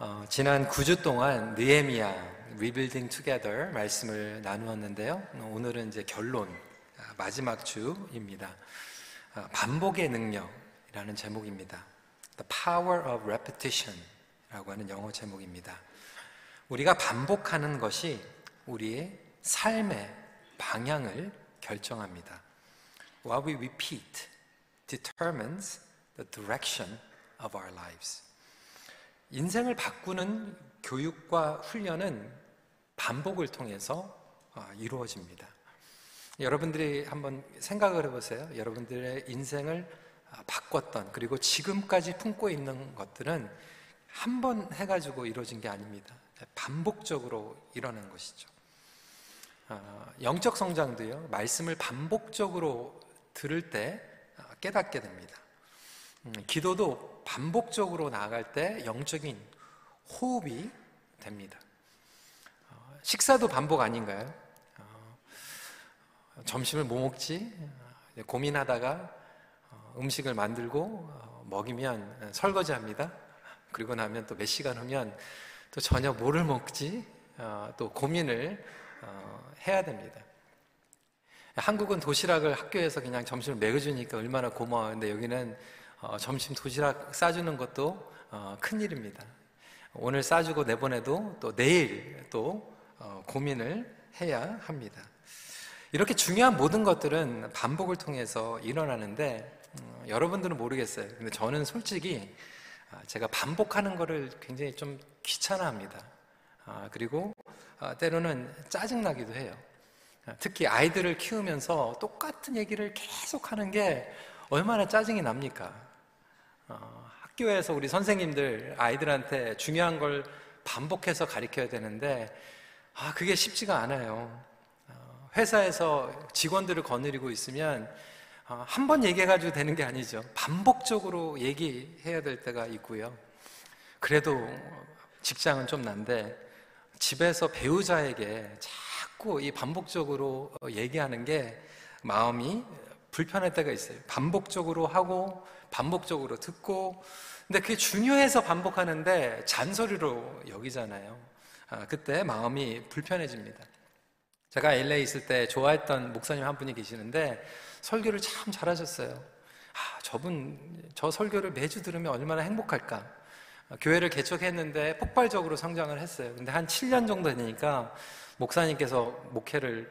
어, 지난 9주 동안 느에미야 Rebuilding Together 말씀을 나누었는데요. 오늘은 이제 결론 아, 마지막 주입니다. 아, 반복의 능력이라는 제목입니다. The Power of Repetition이라고 하는 영어 제목입니다. 우리가 반복하는 것이 우리의 삶의 방향을 결정합니다. What we repeat determines the direction of our lives. 인생을 바꾸는 교육과 훈련은 반복을 통해서 어, 이루어집니다. 여러분들이 한번 생각을 해보세요. 여러분들의 인생을 어, 바꿨던 그리고 지금까지 품고 있는 것들은 한 번 해가지고 이루어진 게 아닙니다. 반복적으로 일어난 것이죠. 어, 영적 성장도요, 말씀을 반복적으로 들을 때 깨닫게 됩니다. 음, 기도도 반복적으로 나아갈 때 영적인 호흡이 됩니다. 어, 식사도 반복 아닌가요? 어, 점심을 뭐 먹지? 고민하다가 어, 음식을 만들고 먹이면 설거지합니다. 그리고 나면 또 몇 시간 후면 또 저녁 뭐를 먹지? 또 고민을 해야 됩니다. 한국은 도시락을 학교에서 그냥 점심을 먹여주니까 얼마나 고마워요. 근데 여기는 점심 도시락 싸주는 것도 큰일입니다. 오늘 싸주고 내보내도 또 내일 또 어, 고민을 해야 합니다. 이렇게 중요한 모든 것들은 반복을 통해서 일어나는데 음, 여러분들은 모르겠어요. 근데 저는 솔직히 아, 제가 반복하는 것을 굉장히 좀 귀찮아합니다. 아, 그리고 아, 때로는 짜증나기도 해요. 특히 아이들을 키우면서 똑같은 얘기를 계속 하는 게 얼마나 짜증이 납니까? 어, 학교에서 우리 선생님들 아이들한테 중요한 걸 반복해서 가르쳐야 되는데 아 그게 쉽지가 않아요. 어, 회사에서 직원들을 거느리고 있으면 어, 한번 얘기해가지고 되는 게 아니죠. 반복적으로 얘기해야 될 때가 있고요. 그래도 직장은 좀 난데 집에서 배우자에게 자꾸 이 반복적으로 얘기하는 게 마음이 불편할 때가 있어요. 반복적으로 하고 반복적으로 듣고 근데 그게 중요해서 반복하는데 잔소리로 여기잖아요. 아, 그때 마음이 불편해집니다. 제가 LA 있을 때 좋아했던 목사님 한 분이 계시는데 설교를 참 잘하셨어요. 아, 저분 저 설교를 매주 들으면 얼마나 행복할까. 아, 교회를 개척했는데 폭발적으로 성장을 했어요. 근데 한 7년 정도 되니까 목사님께서 목회를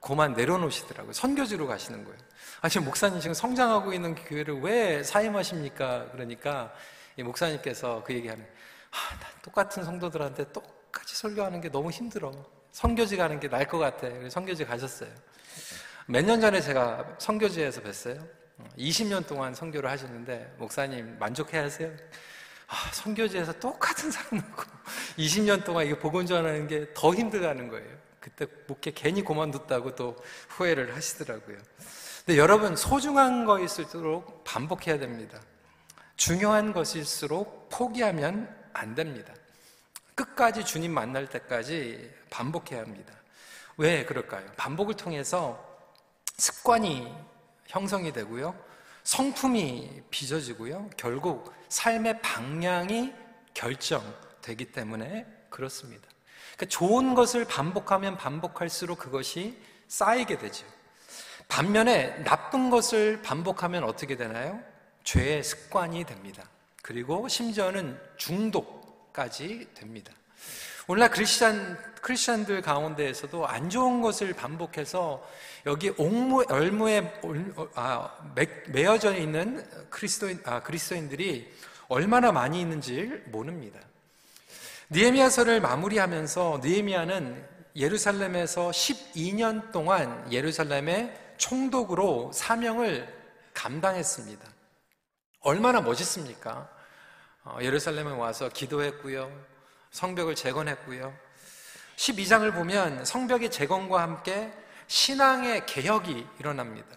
고만 내려놓으시더라고요. 선교지로 가시는 거예요. 아, 지금 목사님 지금 성장하고 있는 교회를 왜 사임하십니까? 그러니까 이 목사님께서 그 얘기하는, 아, 나 똑같은 성도들한테 똑같이 설교하는 게 너무 힘들어. 선교지 가는 게 나을 것 같아. 선교지 가셨어요. 몇 년 전에 제가 선교지에서 뵀어요. 20년 동안 선교를 하셨는데, 목사님 만족해 하세요? 아, 선교지에서 똑같은 사람 놓고 20년 동안 이게 복음 전하는 게 더 힘들다는 거예요. 그때 목회 괜히 그만뒀다고 또 후회를 하시더라고요. 근데 여러분, 소중한 것일수록 반복해야 됩니다. 중요한 것일수록 포기하면 안 됩니다. 끝까지 주님 만날 때까지 반복해야 합니다. 왜 그럴까요? 반복을 통해서 습관이 형성이 되고요. 성품이 빚어지고요. 결국 삶의 방향이 결정되기 때문에 그렇습니다. 그러니까 좋은 것을 반복하면 반복할수록 그것이 쌓이게 되죠. 반면에 나쁜 것을 반복하면 어떻게 되나요? 죄의 습관이 됩니다. 그리고 심지어는 중독까지 됩니다. 오늘날 크리스찬, 크리스찬들 가운데에서도 안 좋은 것을 반복해서 여기 옥무, 열무에 아, 매여져 있는 그리스도인, 아, 그리스도인들이 얼마나 많이 있는지 모릅니다. 니에미아서를 마무리하면서 니에미아는 예루살렘에서 12년 동안 예루살렘의 총독으로 사명을 감당했습니다. 얼마나 멋있습니까? 어, 예루살렘에 와서 기도했고요. 성벽을 재건했고요. 12장을 보면 성벽의 재건과 함께 신앙의 개혁이 일어납니다.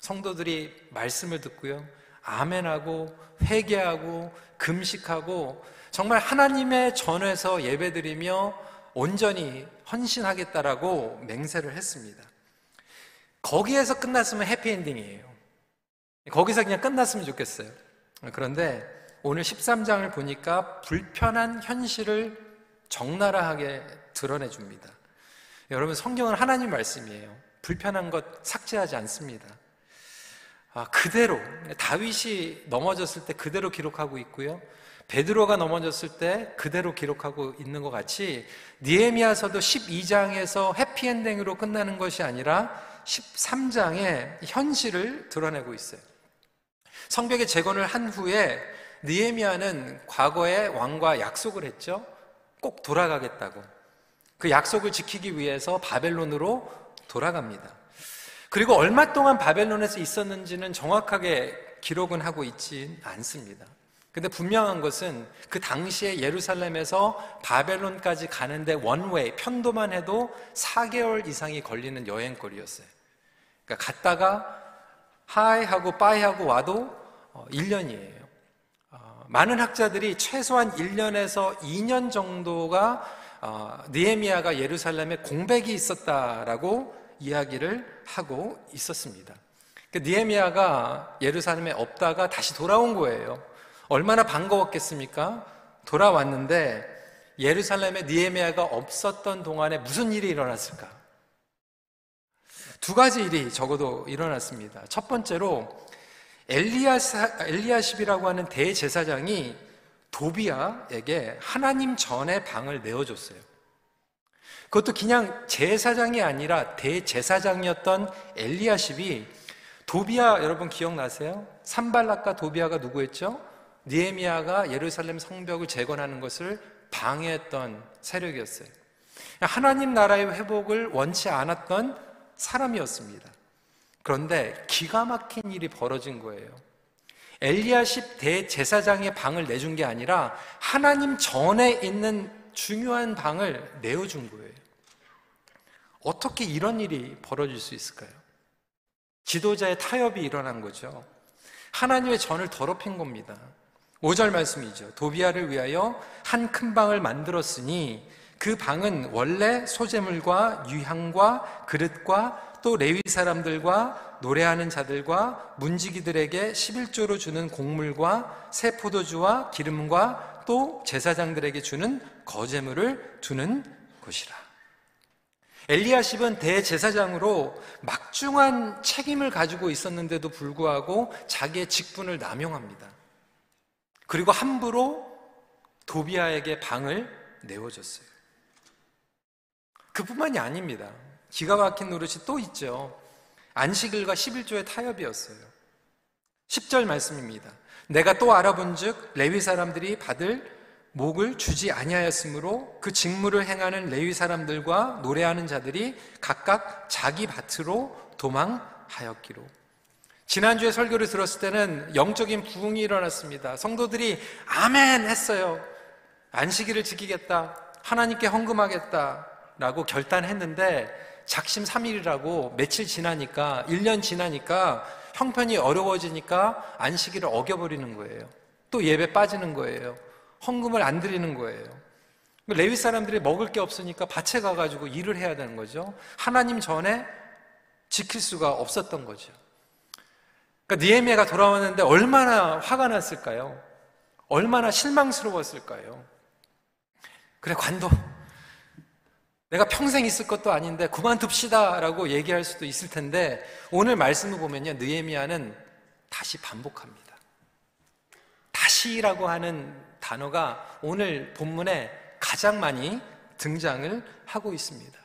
성도들이 말씀을 듣고요. 아멘하고 회개하고 금식하고 정말 하나님의 전에서 예배드리며 온전히 헌신하겠다라고 맹세를 했습니다. 거기에서 끝났으면 해피엔딩이에요. 거기서 그냥 끝났으면 좋겠어요. 그런데 오늘 13장을 보니까 불편한 현실을 적나라하게 드러내 줍니다. 여러분, 성경은 하나님 말씀이에요. 불편한 것 삭제하지 않습니다. 아, 그대로, 다윗이 넘어졌을 때 그대로 기록하고 있고요. 베드로가 넘어졌을 때 그대로 기록하고 있는 것 같이 니에미아서도 12장에서 해피엔딩으로 끝나는 것이 아니라 13장의 현실을 드러내고 있어요. 성벽의 재건을 한 후에 니에미아는 과거에 왕과 약속을 했죠. 꼭 돌아가겠다고. 그 약속을 지키기 위해서 바벨론으로 돌아갑니다. 그리고 얼마 동안 바벨론에서 있었는지는 정확하게 기록은 하고 있지 않습니다. 근데 분명한 것은 그 당시에 예루살렘에서 바벨론까지 가는데 원웨이, 편도만 해도 4개월 이상이 걸리는 여행거리였어요. 그러니까 갔다가 hi 하고 bye 하고 와도 1년이에요. 어, 어, 많은 학자들이 최소한 1년에서 2년 정도가 어, 느헤미야가 예루살렘에 공백이 있었다라고 이야기를 하고 있었습니다. 그 느헤미야가 예루살렘에 없다가 다시 돌아온 거예요. 얼마나 반가웠겠습니까? 돌아왔는데 예루살렘에 느헤미야가 없었던 동안에 무슨 일이 일어났을까? 두 가지 일이 적어도 일어났습니다. 첫 번째로 엘리아십이라고 하는 대제사장이 도비아에게 하나님 전의 방을 내어줬어요. 그것도 그냥 제사장이 아니라 대제사장이었던 엘리아십이 도비아 여러분 기억나세요? 산발락과 도비아가 누구였죠? 니에미아가 예루살렘 성벽을 재건하는 것을 방해했던 세력이었어요. 하나님 나라의 회복을 원치 않았던 사람이었습니다. 그런데 기가 막힌 일이 벌어진 거예요. 엘리야십 대제사장의 방을 내준 게 아니라 하나님 전에 있는 중요한 방을 내어준 거예요. 어떻게 이런 일이 벌어질 수 있을까요? 지도자의 타협이 일어난 거죠. 하나님의 전을 더럽힌 겁니다. 5절 말씀이죠. 도비아를 위하여 한 큰 방을 만들었으니 그 방은 원래 소재물과 유향과 그릇과 또 레위 사람들과 노래하는 자들과 문지기들에게 11조로 주는 곡물과 새 포도주와 기름과 또 제사장들에게 주는 거제물을 두는 곳이라. 엘리야십은 대제사장으로 막중한 책임을 가지고 있었는데도 불구하고 자기의 직분을 남용합니다. 그리고 함부로 도비아에게 방을 내어줬어요. 그뿐만이 아닙니다. 기가 막힌 노릇이 또 있죠. 안식일과 11조의 타협이었어요. 10절 말씀입니다. 내가 또 알아본 즉 레위 사람들이 받을 목을 주지 아니하였으므로 그 직무를 행하는 레위 사람들과 노래하는 자들이 각각 자기 밭으로 도망하였기로. 지난주에 설교를 들었을 때는 영적인 부흥이 일어났습니다. 성도들이 아멘 했어요. 안식일을 지키겠다. 하나님께 헌금하겠다. 라고 결단했는데 작심 3일이라고 며칠 지나니까 1년 지나니까 형편이 어려워지니까 안식일을 어겨버리는 거예요. 또 예배 빠지는 거예요. 헌금을 안 드리는 거예요. 레위 사람들이 먹을 게 없으니까 밭에 가가지고 일을 해야 되는 거죠. 하나님 전에 지킬 수가 없었던 거죠. 그러니까 니에미아가 돌아왔는데 얼마나 화가 났을까요? 얼마나 실망스러웠을까요? 그래 관도 내가 평생 있을 것도 아닌데 그만둡시다라고 얘기할 수도 있을 텐데 오늘 말씀을 보면요 느헤미야는 다시 반복합니다. 다시라고 하는 단어가 오늘 본문에 가장 많이 등장을 하고 있습니다.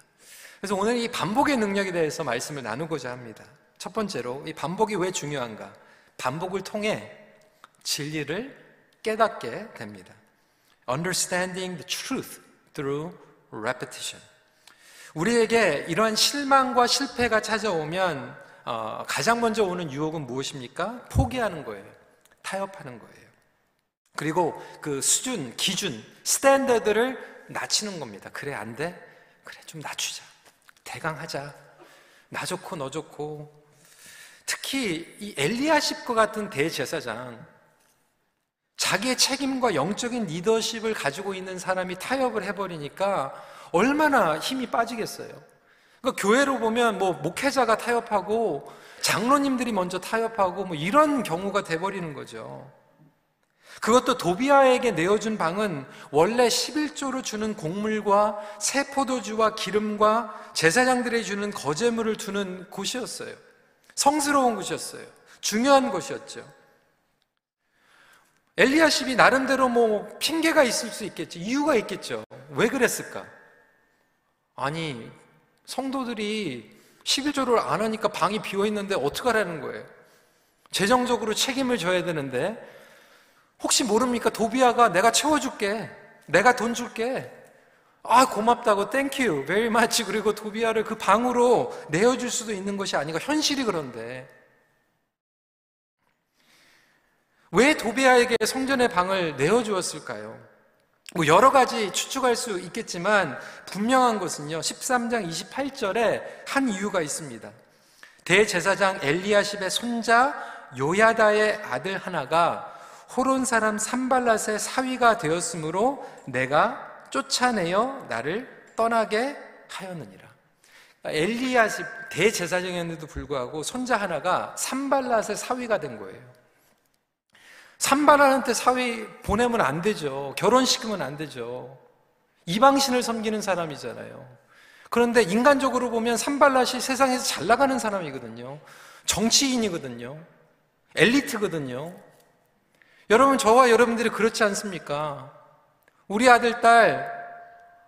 그래서 오늘 이 반복의 능력에 대해서 말씀을 나누고자 합니다. 첫 번째로 이 반복이 왜 중요한가? 반복을 통해 진리를 깨닫게 됩니다. Understanding the truth through repetition. 우리에게 이러한 실망과 실패가 찾아오면 어, 가장 먼저 오는 유혹은 무엇입니까? 포기하는 거예요. 타협하는 거예요. 그리고 그 수준, 기준, 스탠더드를 낮추는 겁니다. 그래, 안 돼? 그래, 좀 낮추자. 대강하자. 나 좋고 너 좋고. 특히 이 엘리야십과 같은 대제사장, 자기의 책임과 영적인 리더십을 가지고 있는 사람이 타협을 해버리니까 얼마나 힘이 빠지겠어요. 그러니까 교회로 보면 뭐 목회자가 타협하고 장로님들이 먼저 타협하고 뭐 이런 경우가 돼버리는 거죠. 그것도 도비아에게 내어준 방은 원래 11조로 주는 곡물과 새 포도주와 기름과 제사장들이 주는 거제물을 두는 곳이었어요. 성스러운 곳이었어요. 중요한 곳이었죠. 엘리야십이 나름대로 뭐 핑계가 있을 수 있겠지. 이유가 있겠죠. 왜 그랬을까? 아니, 성도들이 11조를 안 하니까 방이 비어 있는데 어떡하라는 거예요? 재정적으로 책임을 져야 되는데 혹시 모릅니까? 도비아가 내가 채워줄게. 내가 돈 줄게. 아, 고맙다고, thank you, very much. 그리고 도비아를 그 방으로 내어줄 수도 있는 것이 아니고 현실이 그런데. 왜 도비아에게 성전의 방을 내어주었을까요? 뭐 여러 가지 추측할 수 있겠지만 분명한 것은요. 13장 28절에 한 이유가 있습니다. 대제사장 엘리야십의 손자 요야다의 아들 하나가 호론 사람 산발랏의 사위가 되었으므로 내가 쫓아내어 나를 떠나게 하였느니라. 엘리야십 대제사장이었는데도 불구하고 손자 하나가 산발랏의 사위가 된 거예요. 산발한테 사위 보내면 안 되죠. 결혼시키면 안 되죠. 이방신을 섬기는 사람이잖아요. 그런데 인간적으로 보면 산발랏이 세상에서 잘 나가는 사람이거든요. 정치인이거든요. 엘리트거든요. 여러분, 저와 여러분들이 그렇지 않습니까? 우리 아들, 딸,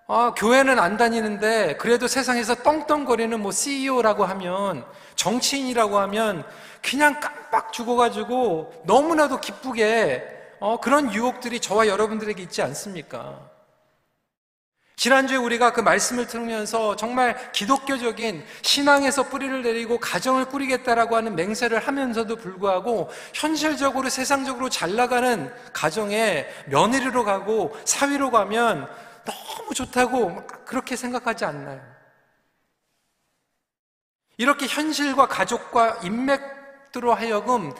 아, 교회는 안 다니는데, 그래도 세상에서 떵떵거리는 뭐 CEO라고 하면, 정치인이라고 하면, 그냥 깜빡 죽어가지고 너무나도 기쁘게 어, 그런 유혹들이 저와 여러분들에게 있지 않습니까? 지난주에 우리가 그 말씀을 들으면서 정말 기독교적인 신앙에서 뿌리를 내리고 가정을 꾸리겠다라고 하는 맹세를 하면서도 불구하고 현실적으로 세상적으로 잘 나가는 가정에 며느리로 가고 사위로 가면 너무 좋다고 그렇게 생각하지 않나요? 이렇게 현실과 가족과 인맥 들로 하여금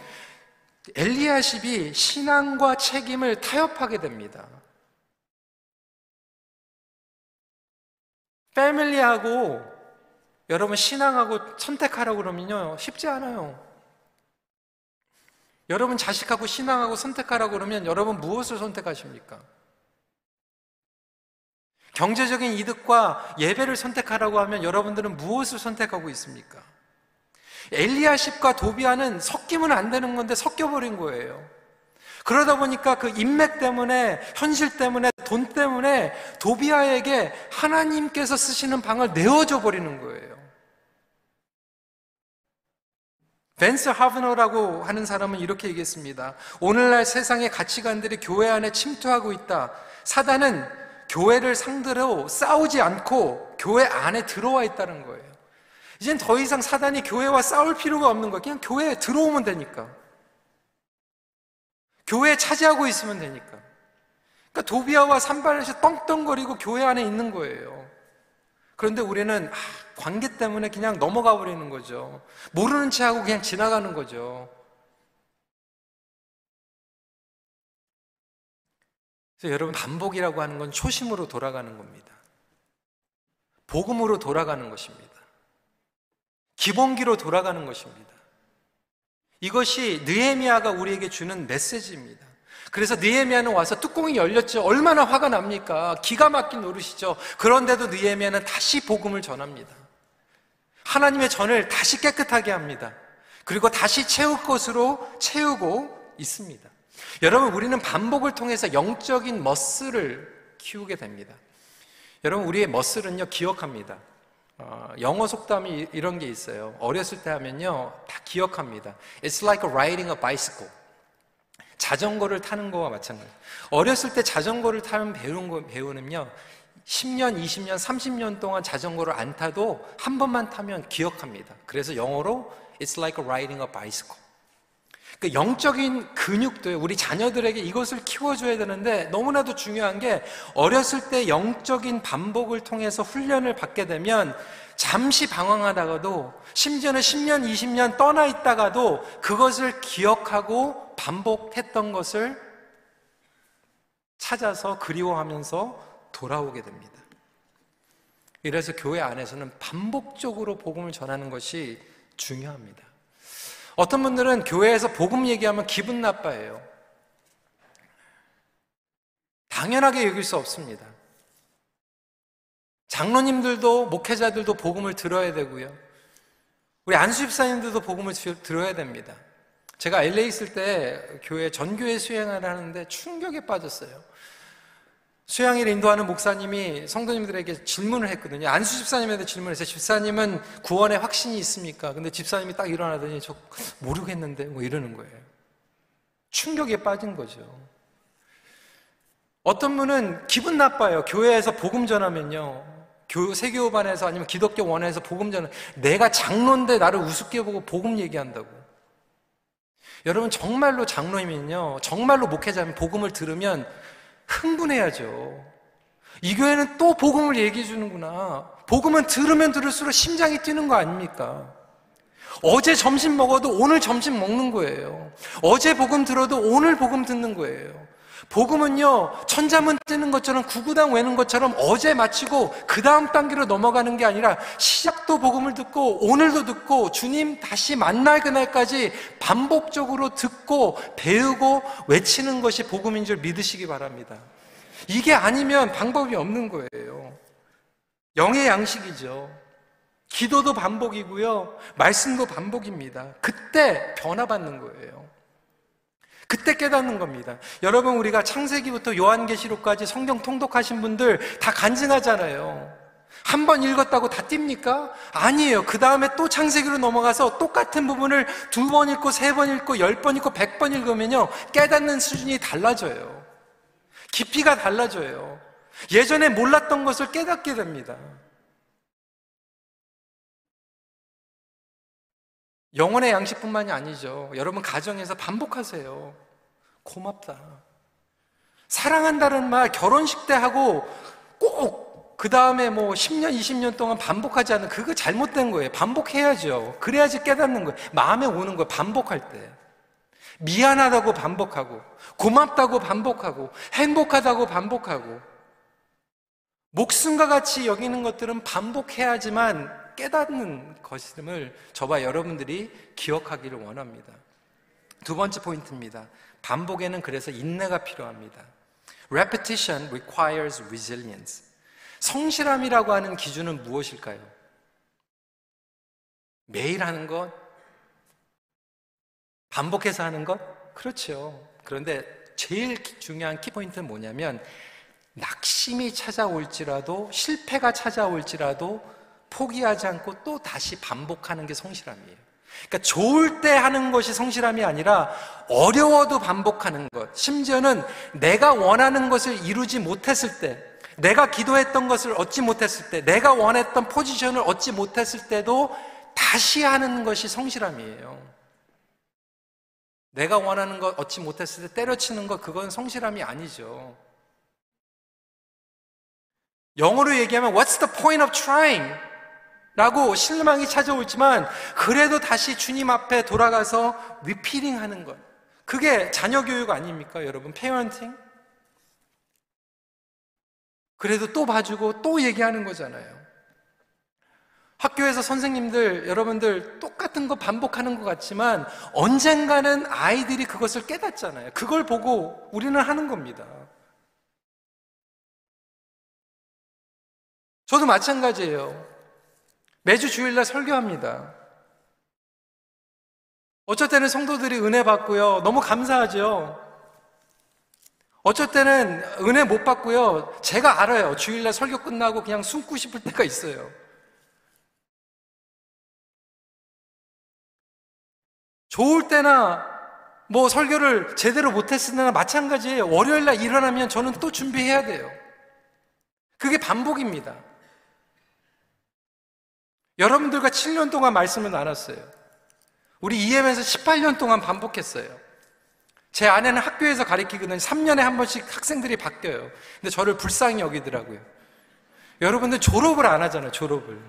엘리야십이 신앙과 책임을 타협하게 됩니다. 패밀리하고 여러분 신앙하고 선택하라고 그러면요 쉽지 않아요. 여러분 자식하고 신앙하고 선택하라고 그러면 여러분 무엇을 선택하십니까? 경제적인 이득과 예배를 선택하라고 하면 여러분들은 무엇을 선택하고 있습니까? 엘리야십과 도비아는 섞이면 안 되는 건데 섞여버린 거예요. 그러다 보니까 그 인맥 때문에, 현실 때문에, 돈 때문에 도비아에게 하나님께서 쓰시는 방을 내어줘 버리는 거예요. 벤스 하브너라고 하는 사람은 이렇게 얘기했습니다. 오늘날 세상의 가치관들이 교회 안에 침투하고 있다. 사단은 교회를 상대로 싸우지 않고 교회 안에 들어와 있다는 거예요. 이젠 더 이상 사단이 교회와 싸울 필요가 없는 거야. 그냥 교회에 들어오면 되니까. 교회에 차지하고 있으면 되니까. 그러니까 도비아와 산발렛이 떵떵거리고 교회 안에 있는 거예요. 그런데 우리는 아, 관계 때문에 그냥 넘어가 버리는 거죠. 모르는 채 하고 그냥 지나가는 거죠. 그래서 여러분 반복이라고 하는 건 초심으로 돌아가는 겁니다. 복음으로 돌아가는 것입니다. 기본기로 돌아가는 것입니다. 이것이 느헤미야가 우리에게 주는 메시지입니다. 그래서 느헤미야는 와서 뚜껑이 열렸죠. 얼마나 화가 납니까? 기가 막힌 노릇이죠. 그런데도 느헤미야는 다시 복음을 전합니다. 하나님의 전을 다시 깨끗하게 합니다. 그리고 다시 채울 것으로 채우고 있습니다. 여러분, 우리는 반복을 통해서 영적인 머슬을 키우게 됩니다. 여러분, 우리의 머슬은요, 기억합니다. 어, 영어 속담이 이런 게 있어요. 어렸을 때 하면요, 다 기억합니다. It's like riding a bicycle. 자전거를 타는 거와 마찬가지. 어렸을 때 자전거를 타는 배우는 거, 배우는요, 10년, 20년, 30년 동안 자전거를 안 타도 한 번만 타면 기억합니다. 그래서 영어로 It's like riding a bicycle. 그 영적인 근육도 우리 자녀들에게 이것을 키워줘야 되는데 너무나도 중요한 게 어렸을 때 영적인 반복을 통해서 훈련을 받게 되면 잠시 방황하다가도 심지어는 10년, 20년 떠나 있다가도 그것을 기억하고 반복했던 것을 찾아서 그리워하면서 돌아오게 됩니다. 이래서 교회 안에서는 반복적으로 복음을 전하는 것이 중요합니다. 어떤 분들은 교회에서 복음 얘기하면 기분 나빠해요. 당연하게 여길 수 없습니다. 장로님들도 목회자들도 복음을 들어야 되고요. 우리 안수집사님들도 복음을 들어야 됩니다. 제가 LA 있을 때 교회 전교회 수행을 하는데 충격에 빠졌어요. 수양일 인도하는 목사님이 성도님들에게 질문을 했거든요. 안수 집사님한테 질문했어요. 집사님은 구원에 확신이 있습니까? 근데 집사님이 딱 일어나더니 저 모르겠는데 뭐 이러는 거예요. 충격에 빠진 거죠. 어떤 분은 기분 나빠요. 교회에서 복음 전하면요. 교, 세교반에서 아니면 기독교 원에서 복음 전하 내가 장로인데 나를 우습게 보고 복음 얘기한다고. 여러분 정말로 장로이면요. 정말로 목회자면 복음을 들으면 흥분해야죠. 이 교회는 또 복음을 얘기해 주는구나. 복음은 들으면 들을수록 심장이 뛰는 거 아닙니까? 어제 점심 먹어도 오늘 점심 먹는 거예요. 어제 복음 들어도 오늘 복음 듣는 거예요. 복음은요, 천자문 뜨는 것처럼 구구당 외는 것처럼 어제 마치고 그 다음 단계로 넘어가는 게 아니라 시작도 복음을 듣고 오늘도 듣고 주님 다시 만날 그날까지 반복적으로 듣고 배우고 외치는 것이 복음인 줄 믿으시기 바랍니다. 이게 아니면 방법이 없는 거예요. 영의 양식이죠. 기도도 반복이고요. 말씀도 반복입니다. 그때 변화받는 거예요. 그때 깨닫는 겁니다. 여러분, 우리가 창세기부터 요한계시록까지 성경 통독하신 분들 다 간증하잖아요. 한 번 읽었다고 다 띱니까? 아니에요. 그 다음에 또 창세기로 넘어가서 똑같은 부분을 두 번 읽고, 세 번 읽고, 열 번 읽고, 백 번 읽으면요. 깨닫는 수준이 달라져요. 깊이가 달라져요. 예전에 몰랐던 것을 깨닫게 됩니다. 영혼의 양식뿐만이 아니죠. 여러분 가정에서 반복하세요. 고맙다. 사랑한다는 말 결혼식 때 하고 꼭 그 다음에 뭐 10년, 20년 동안 반복하지 않는 그거 잘못된 거예요. 반복해야죠. 그래야지 깨닫는 거예요. 마음에 오는 거예요. 반복할 때. 미안하다고 반복하고, 고맙다고 반복하고, 행복하다고 반복하고, 목숨과 같이 여기는 것들은 반복해야지만 깨닫는 것임을 저와 여러분들이 기억하기를 원합니다. 두 번째 포인트입니다. 반복에는 그래서 인내가 필요합니다. Repetition requires resilience. 성실함이라고 하는 기준은 무엇일까요? 매일 하는 것? 반복해서 하는 것? 그렇죠. 그런데 제일 중요한 키포인트는 뭐냐면 낙심이 찾아올지라도 실패가 찾아올지라도 포기하지 않고 또 다시 반복하는 게 성실함이에요. 그러니까 좋을 때 하는 것이 성실함이 아니라 어려워도 반복하는 것. 심지어는 내가 원하는 것을 이루지 못했을 때, 내가 기도했던 것을 얻지 못했을 때, 내가 원했던 포지션을 얻지 못했을 때도 다시 하는 것이 성실함이에요. 내가 원하는 것 얻지 못했을 때 때려치는 것, 그건 성실함이 아니죠. 영어로 얘기하면 What's the point of trying? 라고 실망이 찾아오지만 그래도 다시 주님 앞에 돌아가서 repeating 하는 것. 그게 자녀 교육 아닙니까, 여러분? parenting? 그래도 또 봐주고 또 얘기하는 거잖아요. 학교에서 선생님들, 여러분들 똑같은 거 반복하는 것 같지만 언젠가는 아이들이 그것을 깨닫잖아요. 그걸 보고 우리는 하는 겁니다. 저도 마찬가지예요. 매주 주일날 설교합니다. 어쩔 때는 성도들이 은혜 받고요. 너무 감사하죠. 어쩔 때는 은혜 못 받고요. 제가 알아요. 주일날 설교 끝나고 그냥 숨고 싶을 때가 있어요. 좋을 때나 뭐 설교를 제대로 못했으나 마찬가지예요. 월요일날 일어나면 저는 또 준비해야 돼요. 그게 반복입니다. 여러분들과 7년 동안 말씀을 나눴어요. 우리 EM에서 18년 동안 반복했어요. 제 아내는 학교에서 가르치거든 3년에 한 번씩 학생들이 바뀌어요. 근데 저를 불쌍히 여기더라고요. 여러분들 졸업을 안 하잖아요, 졸업을.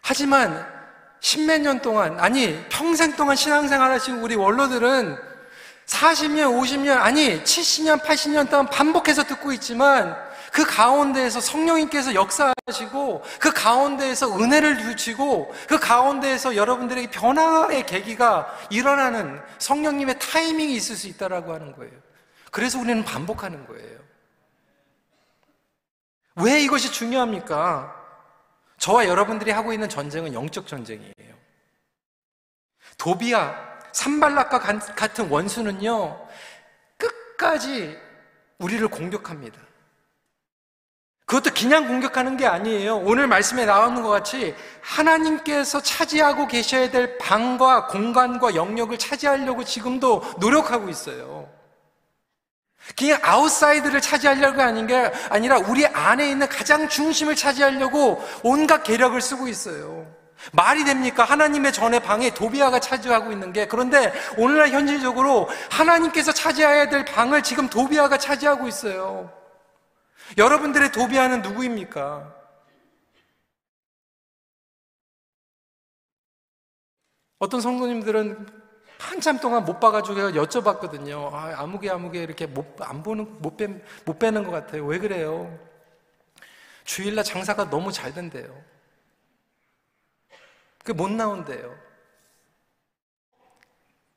하지만 십몇 년 동안, 아니, 평생 동안 신앙생활 하신 우리 원로들은 40년, 50년, 아니, 70년, 80년 동안 반복해서 듣고 있지만 그 가운데에서 성령님께서 역사하시고 그 가운데에서 은혜를 주시고 그 가운데에서 여러분들에게 변화의 계기가 일어나는 성령님의 타이밍이 있을 수 있다라고 하는 거예요. 그래서 우리는 반복하는 거예요. 왜 이것이 중요합니까? 저와 여러분들이 하고 있는 전쟁은 영적 전쟁이에요. 도비아, 산발락과 같은 원수는요, 끝까지 우리를 공격합니다. 그것도 그냥 공격하는 게 아니에요. 오늘 말씀에 나오는 것 같이 하나님께서 차지하고 계셔야 될 방과 공간과 영역을 차지하려고 지금도 노력하고 있어요. 그냥 outside를 차지하려고 하는 게 아니라 우리 안에 있는 가장 중심을 차지하려고 온갖 계략을 쓰고 있어요. 말이 됩니까? 하나님의 전의 방에 도비아가 차지하고 있는 게 그런데 오늘날 현실적으로 하나님께서 차지해야 될 방을 지금 도비아가 차지하고 있어요. 여러분들의 도비아는 누구입니까? 어떤 성도님들은 한참 동안 못 봐가지고 여쭤봤거든요. 아, 아무개 아무개 이렇게 못, 안 보는, 못, 빼, 못 빼는 것 같아요. 왜 그래요? 주일날 장사가 너무 잘 된대요. 그 못 나온대요.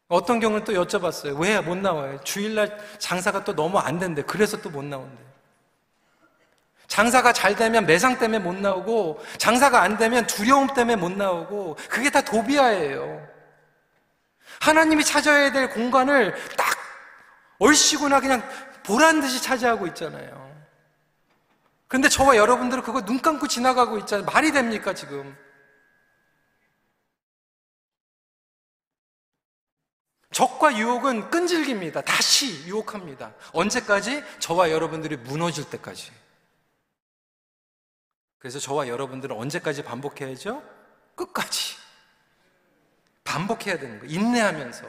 어떤 경우는 또 여쭤봤어요. 왜 못 나와요? 주일날 장사가 또 너무 안 된대. 그래서 또 못 나온대요. 장사가 잘 되면 매상 때문에 못 나오고, 장사가 안 되면 두려움 때문에 못 나오고, 그게 다 도비아예요. 하나님이 찾아야 될 공간을 딱 얼씨구나 그냥 보란 듯이 차지하고 있잖아요. 근데 저와 여러분들은 그거 눈 감고 지나가고 있잖아요. 말이 됩니까, 지금? 적과 유혹은 끈질깁니다. 다시 유혹합니다. 언제까지? 저와 여러분들이 무너질 때까지. 그래서 저와 여러분들은 언제까지 반복해야죠? 끝까지. 반복해야 되는 거예요. 인내하면서.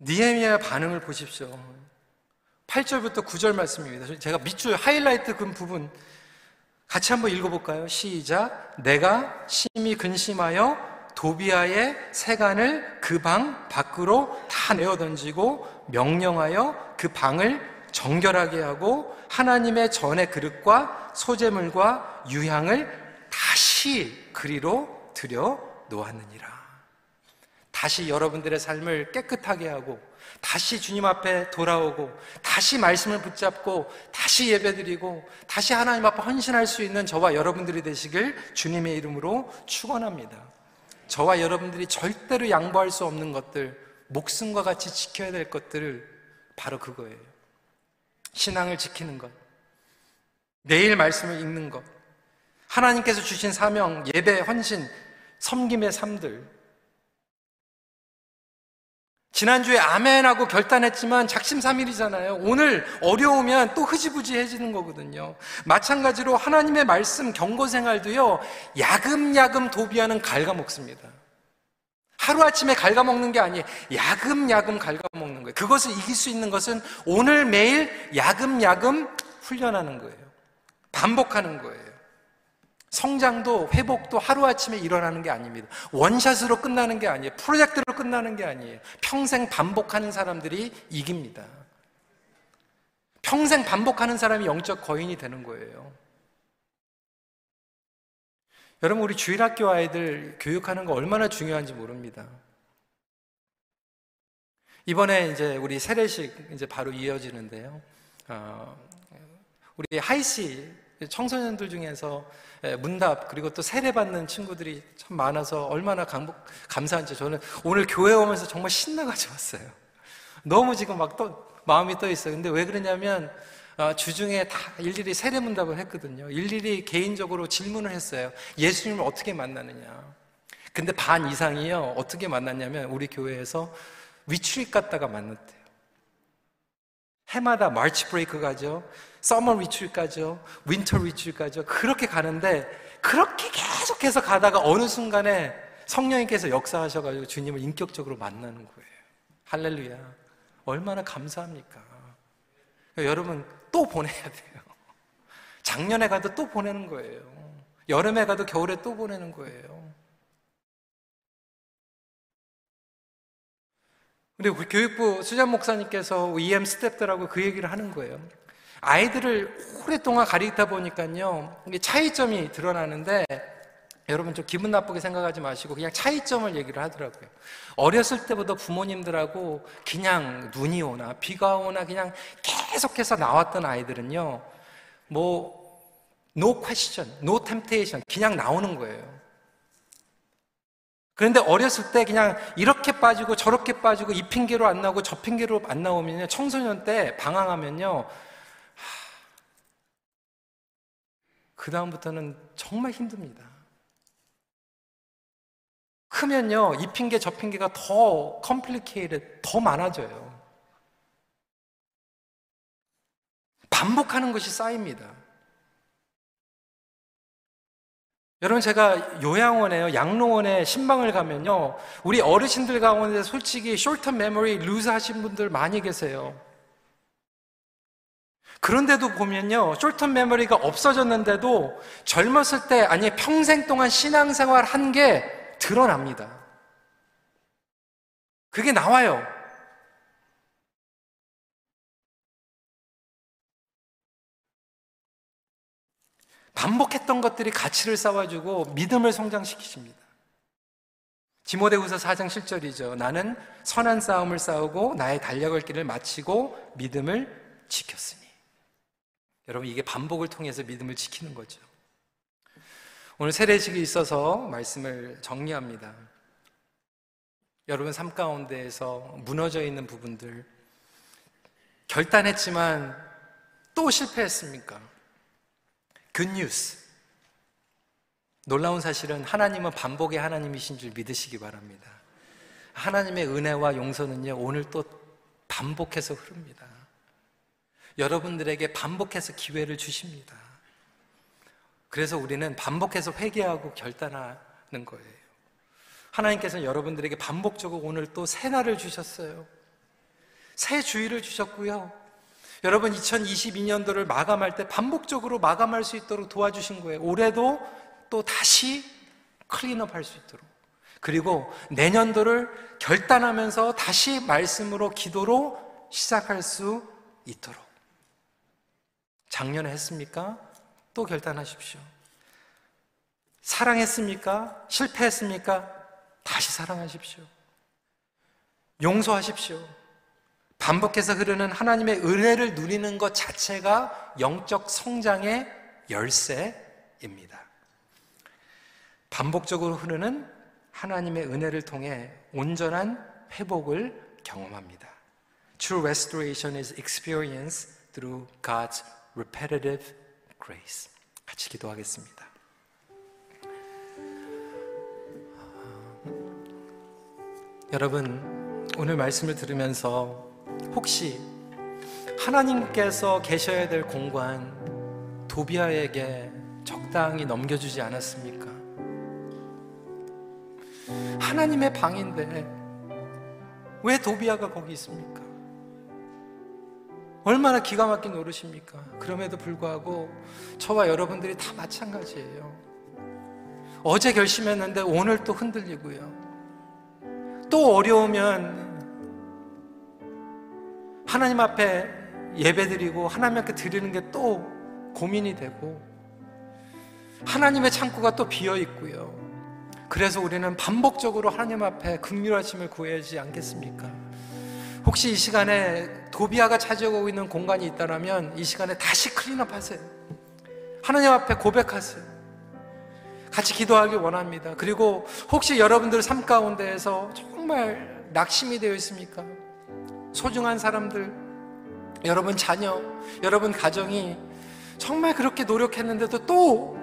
니에미아 반응을 보십시오. 8절부터 9절 말씀입니다. 제가 밑줄 하이라이트 그 부분 같이 한번 읽어볼까요? 시작. 내가 심히 근심하여 도비아의 세간을 그 방 밖으로 다 내어 던지고 명령하여 그 방을 정결하게 하고 하나님의 전의 그릇과 소재물과 유향을 다시 그리로 들여 놓았느니라. 다시 여러분들의 삶을 깨끗하게 하고 다시 주님 앞에 돌아오고 다시 말씀을 붙잡고 다시 예배드리고 다시 하나님 앞에 헌신할 수 있는 저와 여러분들이 되시길 주님의 이름으로 축원합니다. 저와 여러분들이 절대로 양보할 수 없는 것들, 목숨과 같이 지켜야 될 것들을 바로 그거예요. 신앙을 지키는 것, 매일 말씀을 읽는 것, 하나님께서 주신 사명, 예배, 헌신, 섬김의 삶들. 지난주에 아멘하고 결단했지만 작심삼일이잖아요. 오늘 어려우면 또 흐지부지해지는 거거든요. 마찬가지로 하나님의 말씀 경고 생활도요, 야금야금 도비하는 갉아먹습니다. 하루아침에 갉아먹는 게 아니에요. 야금야금 갉아먹는 거예요. 그것을 이길 수 있는 것은 오늘 매일 야금야금 훈련하는 거예요. 반복하는 거예요. 성장도 회복도 하루아침에 일어나는 게 아닙니다. 원샷으로 끝나는 게 아니에요. 프로젝트로 끝나는 게 아니에요. 평생 반복하는 사람들이 이깁니다. 평생 반복하는 사람이 영적 거인이 되는 거예요. 여러분, 우리 주일학교 아이들 교육하는 거 얼마나 중요한지 모릅니다. 이번에 이제 우리 세례식 이제 바로 이어지는데요. 어, 우리 하이씨 청소년들 중에서 예, 문답 그리고 또 세례 받는 친구들이 참 많아서 얼마나 감복, 감사한지 저는 오늘 교회 오면서 정말 신나가지고 왔어요. 너무 지금 막또 마음이 떠 있어요. 근데 왜 그러냐면 어, 주중에 다 일일이 세례 문답을 했거든요. 일일이 개인적으로 질문을 했어요. 예수님을 어떻게 만나느냐. 근데 반 이상이요. 어떻게 만났냐면 우리 교회에서 위출입 갔다가 만났대요. 해마다 March break 가죠. summer retreat 가죠. winter retreat 가죠. 그렇게 가는데 그렇게 계속해서 가다가 어느 순간에 성령님께서 역사하셔가지고 주님을 인격적으로 만나는 거예요. 할렐루야. 얼마나 감사합니까? 그러니까 여러분 또 보내야 돼요. 작년에 가도 또 보내는 거예요. 여름에 가도 겨울에 또 보내는 거예요. 우리 교육부 수잔 목사님께서 EM 스탭들하고 그 얘기를 하는 거예요. 아이들을 오랫동안 가리다 보니까요, 차이점이 드러나는데, 여러분 좀 기분 나쁘게 생각하지 마시고 그냥 차이점을 얘기를 하더라고요. 어렸을 때부터 부모님들하고 그냥 눈이 오나 비가 오나 그냥 계속해서 나왔던 아이들은요, 뭐, no question, no temptation, 그냥 나오는 거예요. 그런데 어렸을 때 그냥 이렇게 빠지고 저렇게 빠지고 이 핑계로 안 나오고 저 핑계로 안 나오면요. 청소년 때 방황하면요. 그 다음부터는 정말 힘듭니다. 크면요. 이 핑계 저 핑계가 더 complicate, 더 많아져요. 반복하는 것이 쌓입니다. 여러분 제가 요양원에요 양로원에 신방을 가면요 우리 어르신들 가운데 솔직히 숄터 메모리 루즈 하신 분들 많이 계세요 그런데도 보면요 숄터 메모리가 없어졌는데도 젊었을 때 아니 평생 동안 신앙생활 한 게 드러납니다 그게 나와요 반복했던 것들이 가치를 쌓아주고 믿음을 성장시키십니다. 디모데후서 4장 7절이죠. 나는 선한 싸움을 싸우고 나의 달려갈 길을 마치고 믿음을 지켰으니. 여러분 이게 반복을 통해서 믿음을 지키는 거죠. 오늘 세례식이 있어서 말씀을 정리합니다. 여러분 삶 가운데에서 무너져 있는 부분들 결단했지만 또 실패했습니까? 굿뉴스. 놀라운 사실은 하나님은 반복의 하나님이신 줄 믿으시기 바랍니다. 하나님의 은혜와 용서는요, 오늘 또 반복해서 흐릅니다. 여러분들에게 반복해서 기회를 주십니다. 그래서 우리는 반복해서 회개하고 결단하는 거예요. 하나님께서는 여러분들에게 반복적으로 오늘 또 새 날을 주셨어요. 새 주의를 주셨고요. 여러분 2022년도를 마감할 때 반복적으로 마감할 수 있도록 도와주신 거예요. 올해도 또 다시 클린업 할 수 있도록. 그리고 내년도를 결단하면서 다시 말씀으로 기도로 시작할 수 있도록. 작년에 했습니까? 또 결단하십시오. 사랑했습니까? 실패했습니까? 다시 사랑하십시오. 용서하십시오. 반복해서 흐르는 하나님의 은혜를 누리는 것 자체가 영적 성장의 열쇠입니다. 반복적으로 흐르는 하나님의 은혜를 통해 온전한 회복을 경험합니다. True restoration is experienced through God's repetitive grace. 같이 기도하겠습니다. 여러분, 오늘 말씀을 들으면서 혹시 하나님께서 계셔야 될 공간 도비아에게 적당히 넘겨주지 않았습니까? 하나님의 방인데 왜 도비아가 거기 있습니까? 얼마나 기가 막힌 노릇입니까? 그럼에도 불구하고 저와 여러분들이 다 마찬가지예요. 어제 결심했는데 오늘 또 흔들리고요. 또 어려우면 하나님 앞에 예배드리고 하나님 앞에 드리는 게 또 고민이 되고 하나님의 창고가 또 비어 있고요. 그래서 우리는 반복적으로 하나님 앞에 긍휼하심을 구해야지 않겠습니까? 혹시 이 시간에 도비아가 차지하고 있는 공간이 있다면 이 시간에 다시 클린업 하세요. 하나님 앞에 고백하세요. 같이 기도하기 원합니다. 그리고 혹시 여러분들 삶 가운데에서 정말 낙심이 되어 있습니까? 소중한 사람들, 여러분 자녀, 여러분 가정이 정말 그렇게 노력했는데도 또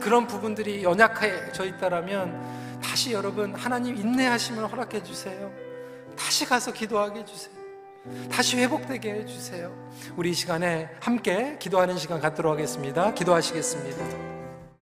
그런 부분들이 연약해져 있다라면 다시 여러분 하나님 인내하심을 허락해 주세요. 다시 가서 기도하게 해 주세요. 다시 회복되게 해 주세요. 우리 이 시간에 함께 기도하는 시간 갖도록 하겠습니다. 기도하시겠습니다.